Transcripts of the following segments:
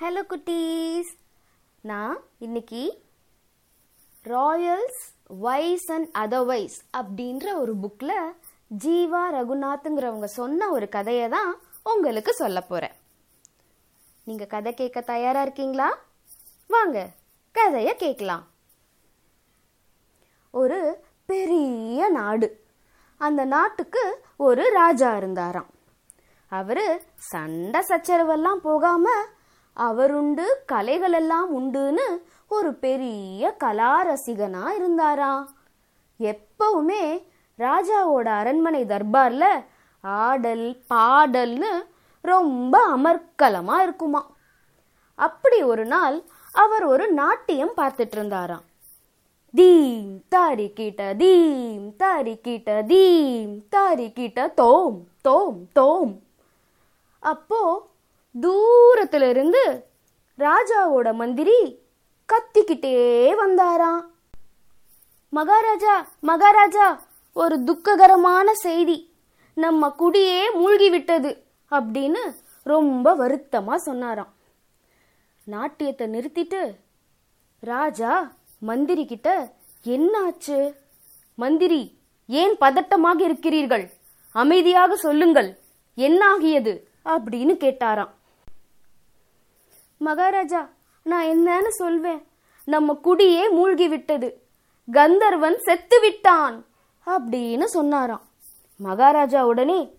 Hello குட்டீஸ். நான் இன்னைக்கு ராயல்ஸ் வைஸ் அண்ட் அதர்வைஸ் அப்படின்ற ஒரு புக்கில் ஜீவா ரகுநாத்துங்கிறவங்க சொன்ன ஒரு கதையை தான் உங்களுக்கு சொல்ல போகிறேன் நீங்கள் கதை கேட்க தயாராக இருக்கீங்களா? வாங்க கதையை கேட்கலாம். ஒரு பெரிய நாடு. அந்த நாட்டுக்கு ஒரு ராஜா இருந்தாராம். அவர் சண்டை சச்சரவெல்லாம் போகாமல் அவருண்டு கலைகளெல்லாம் உண்டுன்னு ஒரு பெரிய கலா ரசிகனா இருந்தாரா. எப்பவுமே ராஜாவோட அரண்மனை தர்பார்ல ஆடல் பாடல்னு ரொம்ப அமர்க்கலமா இருக்குமா. அப்படி ஒரு நாள் அவர் ஒரு நாட்டியம் பார்த்துட்டு இருந்தாராம். தீம் தாரி கிட்ட தீம் தாரி கிட்ட தீம் தாரி கிட்ட தோம் தோம் தோம். அப்போ தூரத்திலிருந்து ராஜாவோட மந்திரி கத்திக்கிட்டே வந்தாராம். மகாராஜா மகாராஜா ஒரு துக்ககரமான செய்தி. நம்ம குடியே மூழ்கி விட்டது அப்படின்னு ரொம்ப வருத்தமா சொன்னாராம். நாட்டியத்தை நிறுத்திட்டு ராஜா மந்திரி கிட்ட என்னாச்சு? மந்திரி ஏன் பதட்டமாக இருக்கிறீர்கள்? அமைதியாக சொல்லுங்கள். என்னாகியது? அப்படின்னு கேட்டாராம். மகாராஜா நான் என்னன்னு சொல்வேன். நம்ம குடியே மூழ்கி விட்டது. கந்தர்வன் செத்து விட்டான் அப்படின்னு சொன்னாராம். மகாராஜா உடனே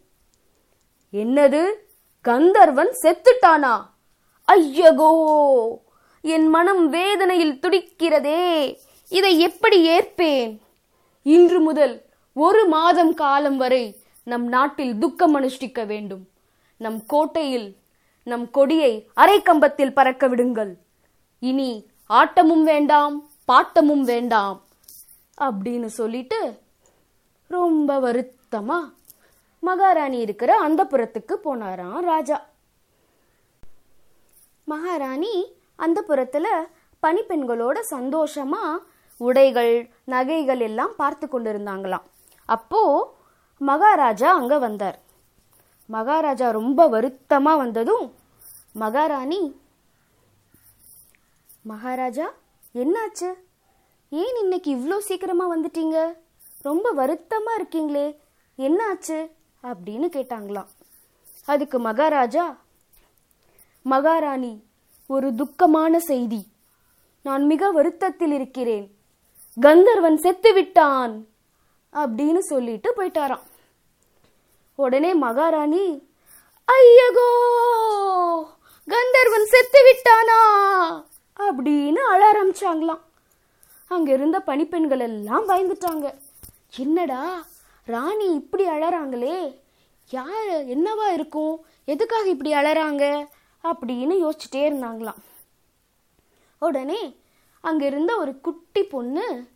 என்னது? கந்தர்வன் செத்துட்டானா? ஐயகோ! என் மனம் வேதனையில் துடிக்கிறதே. இதை எப்படி ஏற்பேன்? இன்று முதல் ஒரு மாதம் காலம் வரை நம் நாட்டில் துக்கம் அனுஷ்டிக்க வேண்டும். நம் கோட்டையில் நம் கொடியை அரைக்கம்பத்தில் பறக்க விடுங்கள். இனி ஆட்டமும் வேண்டாம் பாட்டமும் வேண்டாம் அப்படின்னு சொல்லிட்டு ரொம்ப வருத்தமா மகாராணி இருக்கிற அந்த புறத்துக்கு போனாராம் ராஜா. மகாராணி அந்த புறத்துல பணிப்பெண்களோட சந்தோஷமா உடைகள் நகைகள் எல்லாம் பார்த்து கொண்டிருந்தாங்களாம். அப்போ மகாராஜா அங்க வந்தார். மகாராஜா ரொம்ப வருத்தமா வந்ததும் மகாராணி. மகாராஜா என்னாச்சு? ஏன் இன்னைக்கு இவ்வளோ சீக்கிரமாக வந்துட்டீங்க? ரொம்ப வருத்தமாக இருக்கீங்களே. என்னாச்சு? அப்படின்னு கேட்டாங்களாம். அதுக்கு மகாராஜா மகாராணி ஒரு துக்கமான செய்தி. நான் மிக வருத்தத்தில் இருக்கிறேன். கந்தர்வன் செத்து விட்டான் அப்படின்னு சொல்லிட்டு போயிட்டாராம். உடனே மகாராணி ஐயகோ! கந்தர்வன் செத்து விட்டானா? அப்படின்னு அழ ஆரம்பிச்சாங்களாம். அங்க இருந்த பணிப்பெண்கள் எல்லாம் பயந்துட்டாங்க. என்னடா ராணி இப்படி அழறாங்களே? யார் என்னவா இருக்கும்? எதுக்காக இப்படி அழறாங்க? அப்படின்னு யோசிச்சுட்டே இருந்தாங்களாம். உடனே அங்கிருந்த ஒரு குட்டி பொண்ணு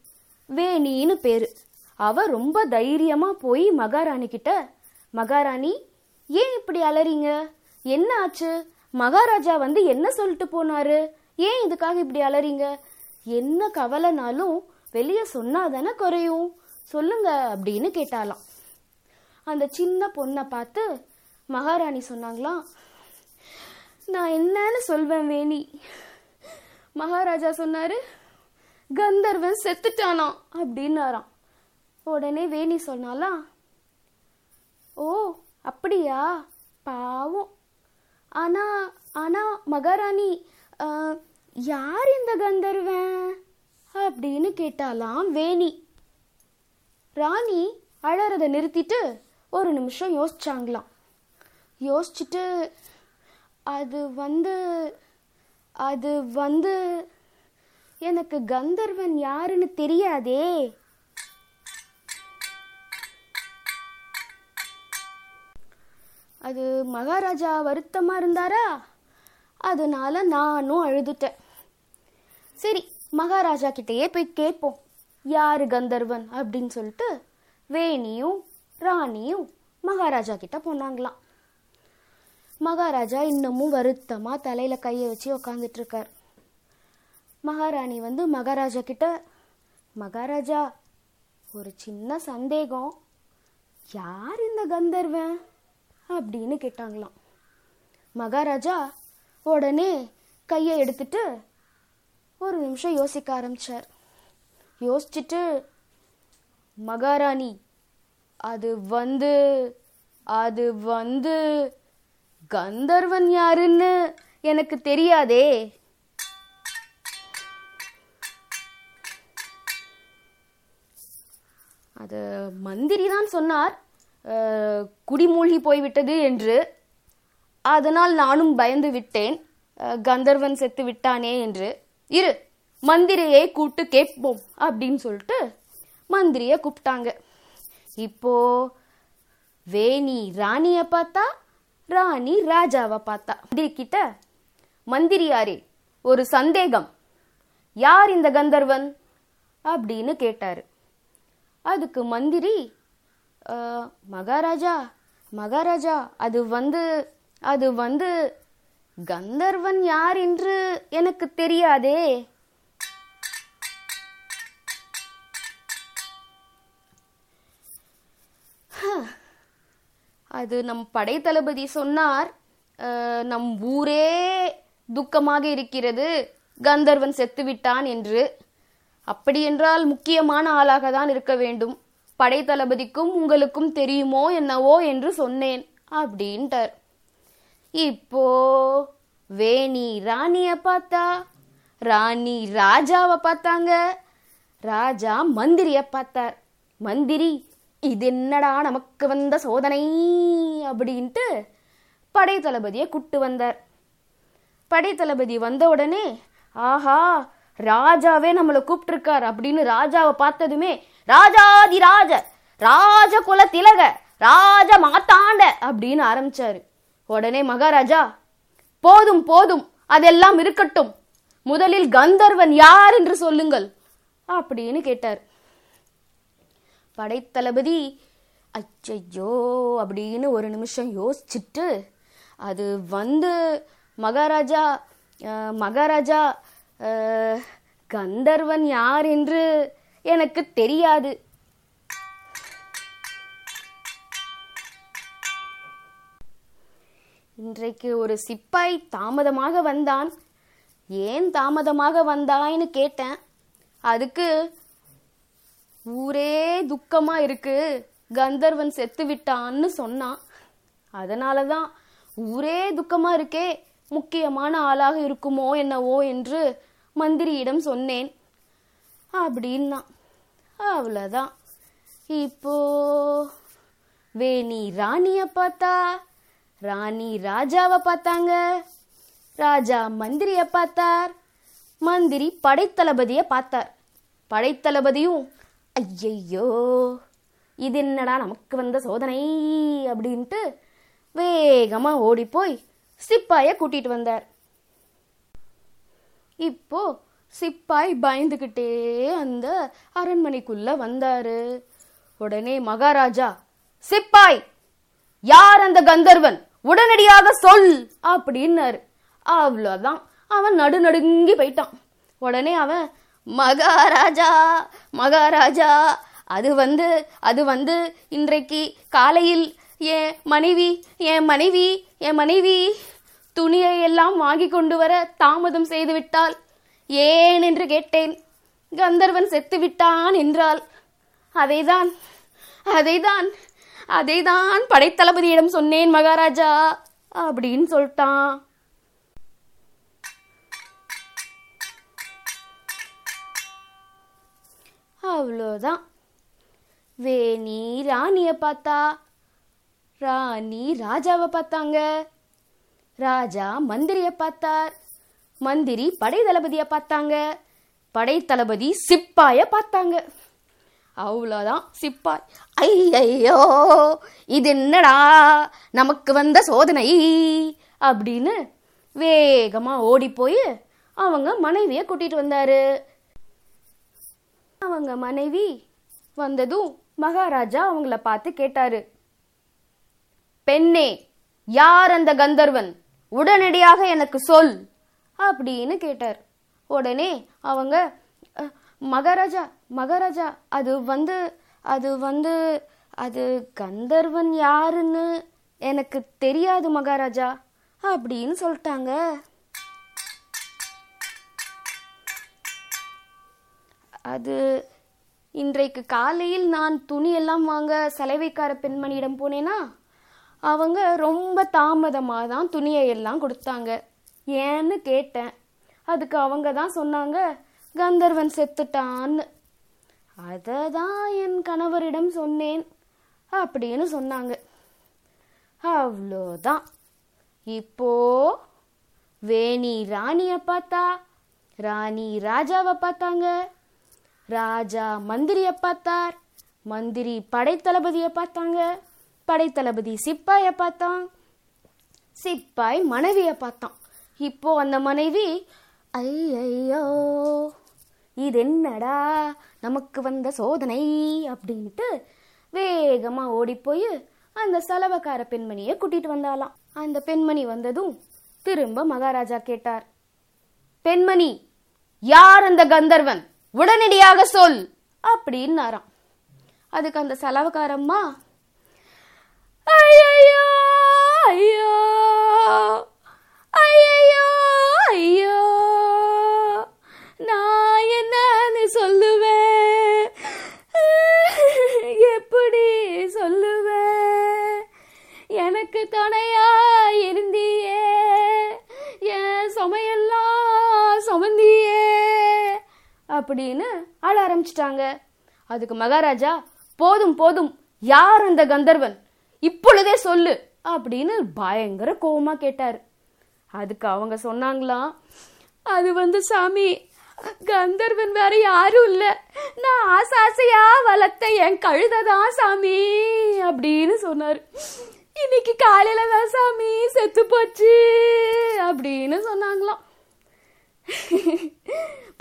வேணின்னு பேர். அவ ரொம்ப தைரியமாக போய் மகாராணி கிட்ட மகாராணி ஏன் இப்படி அலறீங்க? என்ன ஆச்சு? மகாராஜா வந்து என்ன சொல்லிட்டு போனாரு? ஏன் இதுக்காக இப்படி அலறீங்க? என்ன கவலைனாலும் வெளியே சொன்னாதானே குறையும். சொல்லுங்க அப்படின்னு கேட்டாலாம். அந்த சின்ன பொண்ணை பார்த்து மகாராணி சொன்னாங்களாம் நான் என்னன்னு சொல்வேன் வேணி. மகாராஜா சொன்னாரு கந்தர்வன் செத்துட்டானா? அப்படின்னாராம். உடனே வேணி சொன்னாலாம் ஓ அப்படியா? பாவம். ஆனா ஆனா மகாராணி யார் இந்த கந்தர்வன்? அப்படின்னு கேட்டாலாம் வேணி. ராணி அழறதை நிறுத்திட்டு ஒரு நிமிஷம் யோசிச்சாங்களாம். யோசிச்சுட்டு அது வந்து அது வந்து எனக்கு கந்தர்வன் யாருன்னு தெரியாதே. அது மகாராஜா வருத்தமாக இருந்தாரா? அதனால நானும் அழுதுட்டேன். சரி மகாராஜா கிட்டேயே போய் கேட்போம். யார் கந்தர்வன் அப்படின்னு சொல்லிட்டு வேணியும் ராணியும் மகாராஜா கிட்ட போனாங்களாம். மகாராஜா இன்னமும் வருத்தமாக தலையில் கையை வச்சு உக்காந்துட்ருக்கார் மகாராணி வந்து மகாராஜா கிட்ட மகாராஜா ஒரு சின்ன சந்தேகம். யார் இந்த கந்தர்வன்? அப்படின்னு கேட்டாங்களாம். மகாராஜா உடனே கையை எடுத்துட்டு ஒரு நிமிஷம் யோசிக்க ஆரம்பிச்சார். யோசிச்சுட்டு மகாராணி அது வந்து அது வந்து கந்தர்வன் யாருன்னு எனக்கு தெரியாதே. அது மந்திரி தான் சொன்னார். குடிமூழ்கி போய்விட்டது என்று. அதனால் நானும் பயந்து விட்டேன். கந்தர்வன் செத்து விட்டானே என்று. இரு மந்திரியை கூப்பிட்டு கேட்போம் அப்படின்னு சொல்லிட்டு மந்திரியை கூப்பிட்டாங்க. இப்போ வேணி ராணியை பார்த்தா ராணி ராஜாவை பார்த்தா. மந்திரி கிட்ட மந்திரியாரே ஒரு சந்தேகம். யார் இந்த கந்தர்வன்? அப்படின்னு கேட்டாரு. அதுக்கு மந்திரி மகாராஜா மகாராஜா அது வந்து அது வந்து கந்தர்வன் யார் என்று எனக்கு தெரியாதே. அது நம் படைத்தளபதி சொன்னார் நம் ஊரே துக்கமாக இருக்கிறது கந்தர்வன் செத்துவிட்டான் என்று. அப்படியென்றால் முக்கியமான ஆளாக தான் இருக்க வேண்டும். படைத்தளபதிக்கும் உங்களுக்கும் தெரியுமோ என்னவோ என்று சொன்னேன் அப்படின்ட்டார். இப்போ வேணி ராணிய பார்த்தா? ராணி ராஜாவை பார்த்தாங்க? ராஜா மந்திரிய பார்த்தார். மந்திரி இது என்னடா நமக்கு வந்த சோதனை? அப்படின்ட்டு படைத்தளபதியை கூட்டு வந்தார். படைத்தளபதி வந்த உடனே ஆஹா ராஜாவே நம்மளை கூப்பிட்டுருக்கார் அப்படின்னு ராஜாவை பார்த்ததுமே ராஜாதி ராஜ ராஜ குல திலக ராஜ மாத்தாண்ட அப்படின்னு ஆரம்பிச்சாரு. உடனே மகாராஜா போதும் போதும் அதெல்லாம் இருக்கட்டும். முதலில் கந்தர்வன் யார் என்று சொல்லுங்கள் அப்படின்னு கேட்டார். படைத்தளபதி அச்சையோ அப்படின்னு ஒரு நிமிஷம் யோசிச்சுட்டு அது வந்து மகாராஜா அஹ், மகாராஜா அஹ், கந்தர்வன் யார் என்று எனக்கு தெரியாது. இன்றைக்கு ஒரு சிப்பாய் தாமதமாக வந்தான். ஏன் தாமதமாக வந்தான்னு கேட்டேன். அதுக்கு ஊரே துக்கமா இருக்கு. கந்தர்வன் செத்து விட்டான்னு சொன்னான். அதனால தான் ஊரே துக்கமா இருக்கே. முக்கியமான ஆளாக இருக்குமோ என்னவோ என்று மந்திரியிடம் சொன்னேன். அப்படின்னா அவ்வளோதான் இப்போ வேணி ராணியை பார்த்தா ராணி ராஜாவை பார்த்தாங்க. ராஜா மந்திரியை பார்த்தார். மந்திரி படைத்தளபதியை பார்த்தார். படைத்தளபதியும் ஐயையோ இது என்னடா நமக்கு வந்த சோதனை? அப்படின்ட்டு வேகமாக ஓடி போய் கூட்டிகிட்டு வந்தார். இப்போ சிப்பாய் பயந்துகிட்டே அந்த அரண்மனைக்குள்ள வந்தாரு. உடனே மகாராஜா சிப்பாய் யார் அந்த கந்தர்வன்? உடனடியாக சொல் அப்படின்னாரு. அவ்வளோதான் அவன் நடுநடுங்கி போயிட்டான். உடனே அவன் மகாராஜா மகாராஜா அது வந்து அது வந்து இன்றைக்கு காலையில் என் மனைவி என் மனைவி என் மனைவி துணியை எல்லாம் வாங்கி கொண்டு வர தாமதம் செய்துவிட்டால் ஏன் என்று கேட்டேன். கந்தர்வன் செத்துவிட்டான் என்றால் அதைதான் அதைதான் அதைதான் படைத்தளபதியிடம் சொன்னேன் மகாராஜா அப்படின்னு சொல்லிட்டான். அவ்வளோதான் வேணி ராணியை பார்த்தா ராணி ராஜாவை பார்த்தாங்க. ராஜா மந்திரியை பார்த்தார். மந்திரி படை தளபதியை பார்த்தாங்க. படை தளபதி சிப்பாய பார்த்தாங்க. அவ்வளோதான் சிப்பாய். ஐயையோ இது என்னடா? நமக்கு வந்த சோதனை அப்படின்னு வேகமாக ஓடி போய் அவங்க மனைவியை கூட்டிட்டு வந்தாரு. அவங்க மனைவி வந்ததும் மகாராஜா அவங்கள பார்த்து கேட்டாரு. பெண்ணே யார் அந்த கந்தர்வன்? உடனடியாக எனக்கு சொல். அப்படின்னு கேட்டார். உடனே அவங்க மகாராஜா மகாராஜா அது வந்து அது வந்து அது கந்தர்வன் யாருன்னு எனக்கு தெரியாது மகாராஜா அப்படின்னு சொல்லிட்டாங்க. அது இன்றைக்கு காலையில் நான் துணியெல்லாம் வாங்க சலவைக்கார பெண்மணியிடம் போனேன்னா அவங்க ரொம்ப தாமதமாக தான் துணியை எல்லாம் கொடுத்தாங்க. ஏன்னு கேட்டேன். அதுக்கு அவங்க தான் சொன்னாங்க கந்தர்வன் செத்துட்டான்னு. அதை தான் என் கணவரிடம் சொன்னேன் அப்படின்னு சொன்னாங்க. அவ்வளோதான். இப்போ வேணி ராணியை பார்த்தா ராணி ராஜாவை பார்த்தாங்க. ராஜா மந்திரியை பார்த்தார். மந்திரி படைத்தளபதியை பார்த்தாங்க. படைத்தளபதி சிப்பாயை பார்த்தான். சிப்பாய் மனைவியை பார்த்தான். இப்போ அந்த மனைவி ஐயையோ இது என்னடா நமக்கு வந்த சோதனை அப்படின்ட்டு வேகமாக ஓடிப்போய் அந்த செலவக்கார பெண்மணியை கூட்டிட்டு வந்தாலாம் அந்த பெண்மணி வந்ததும் திரும்ப மகாராஜா கேட்டார் பெண்மணி யார் அந்த கந்தர்வன்? உடனடியாக சொல் அப்படின்னாராம். அதுக்கு அந்த செலவுக்காரம்மா ஐயோ ஐயோ ஐயோ ஐயோ. நான் என்னன்னு சொல்லுவேன். எப்படி சொல்லுவேன்? எனக்கு துணையா இருந்தியே. என் சுமையெல்லாம் சுமந்தியே. அப்படின்னு ஆட ஆரம்பிச்சிட்டாங்க. அதுக்கு மகாராஜா போதும் போதும். யார் அந்த கந்தர்வன்? இப்பொழுதே சொல்லு. அப்படின்னு பயங்கர கோபமா கேட்டார். அதுக்கு அவங்க சொன்னாங்களாம் அது வந்து சாமி கந்தர்வன் வேற யாரும் இல்ல. நான் ஆசை ஆசையா வளர்த்த என் கழுதை தான் சாமி அப்படின்னு சொன்னார். இன்னைக்கு காலையில தான் சாமி செத்து போச்சு அப்படின்னு சொன்னாங்களாம்.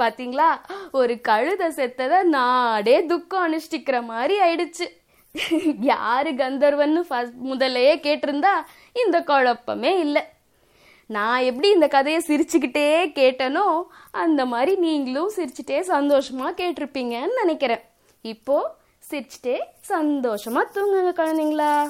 பாத்தீங்களா? ஒரு கழுத செத்தத நாடே துக்கம் அனுஷ்டிக்கிற மாதிரி ஆயிடுச்சு. யாரு கந்தர்வன்னு first முதல்லயே கேட்டிருந்தா இந்த குழப்பமே இல்லை. நான் எப்படி இந்த கதையை சிரிச்சுக்கிட்டே கேட்டனோ அந்த மாதிரி நீங்களும் சிரிச்சுட்டே சந்தோஷமாக கேட்டிருப்பீங்கன்னு நினைக்கிறேன். இப்போது சிரிச்சுட்டே சந்தோஷமாக தூங்குங்க குழந்தைங்களா.